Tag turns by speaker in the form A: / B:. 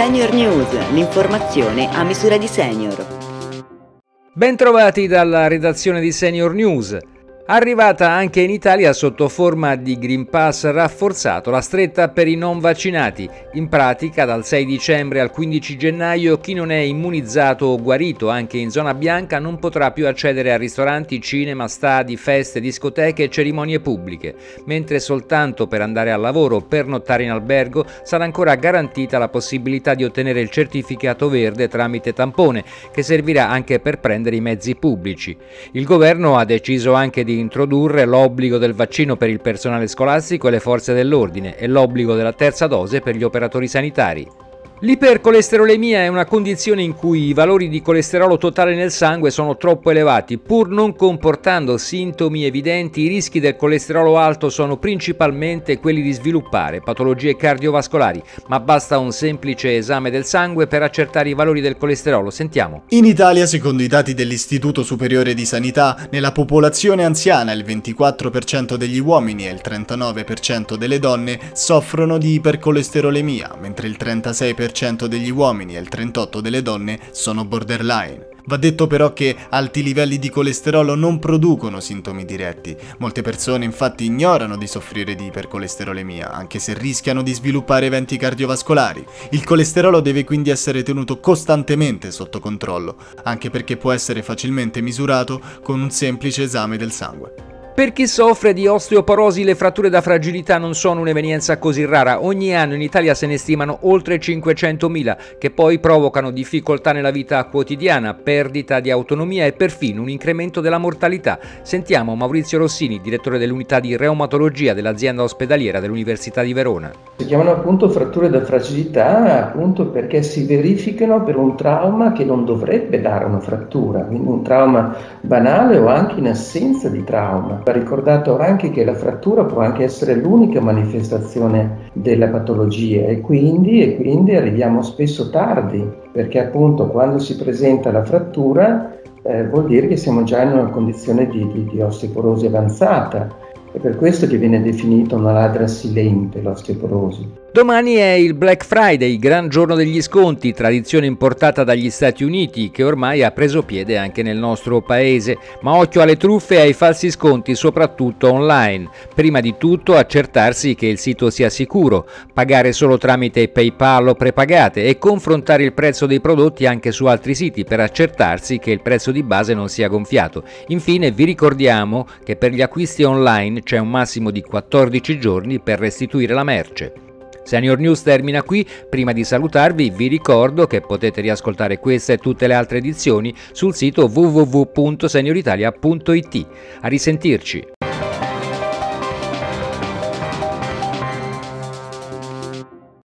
A: Senior News, l'informazione a misura di senior.
B: Bentrovati dalla redazione di Senior News. Arrivata anche in Italia sotto forma di Green Pass rafforzato, la stretta per i non vaccinati. In pratica dal 6 dicembre al 15 gennaio chi non è immunizzato o guarito anche in zona bianca non potrà più accedere a ristoranti, cinema, stadi, feste, discoteche e cerimonie pubbliche, mentre soltanto per andare al lavoro o per nottare in albergo sarà ancora garantita la possibilità di ottenere il certificato verde tramite tampone, che servirà anche per prendere i mezzi pubblici. Il governo ha deciso anche di introdurre l'obbligo del vaccino per il personale scolastico e le forze dell'ordine e l'obbligo della terza dose per gli operatori sanitari. L'ipercolesterolemia è una condizione in cui i valori di colesterolo totale nel sangue sono troppo elevati. Pur non comportando sintomi evidenti, i rischi del colesterolo alto sono principalmente quelli di sviluppare patologie cardiovascolari, ma basta un semplice esame del sangue per accertare i valori del colesterolo. Sentiamo.
C: In Italia, secondo i dati dell'Istituto Superiore di Sanità, nella popolazione anziana il 24% degli uomini e il 39% delle donne soffrono di ipercolesterolemia, mentre il 36% 40% degli uomini e il 38% delle donne sono borderline. Va detto però che alti livelli di colesterolo non producono sintomi diretti. Molte persone infatti ignorano di soffrire di ipercolesterolemia, anche se rischiano di sviluppare eventi cardiovascolari. Il colesterolo deve quindi essere tenuto costantemente sotto controllo, anche perché può essere facilmente misurato con un semplice esame del sangue.
B: Per chi soffre di osteoporosi le fratture da fragilità non sono un'evenienza così rara, ogni anno in Italia se ne stimano oltre 500.000 che poi provocano difficoltà nella vita quotidiana, perdita di autonomia e perfino un incremento della mortalità. Sentiamo Maurizio Rossini, direttore dell'unità di reumatologia dell'azienda ospedaliera dell'Università di Verona.
D: Si chiamano appunto fratture da fragilità appunto perché si verificano per un trauma che non dovrebbe dare una frattura, quindi un trauma banale o anche in assenza di trauma Va ricordato anche che la frattura può anche essere l'unica manifestazione della patologia e quindi, e quindi arriviamo spesso tardi, perché appunto quando si presenta la frattura eh, vuol dire che siamo già in una condizione di, di, di osteoporosi avanzata. È per questo che viene definita una ladra silente l'osteoporosi.
B: Domani è il Black Friday, gran giorno degli sconti, tradizione importata dagli Stati Uniti che ormai ha preso piede anche nel nostro paese. Ma occhio alle truffe e ai falsi sconti, soprattutto online. Prima di tutto accertarsi che il sito sia sicuro, pagare solo tramite PayPal o prepagate e confrontare il prezzo dei prodotti anche su altri siti per accertarsi che il prezzo di base non sia gonfiato. Infine vi ricordiamo che per gli acquisti online c'è un massimo di 14 giorni per restituire la merce. Senior News termina qui, prima di salutarvi vi ricordo che potete riascoltare questa e tutte le altre edizioni sul sito www.senioritalia.it. A risentirci!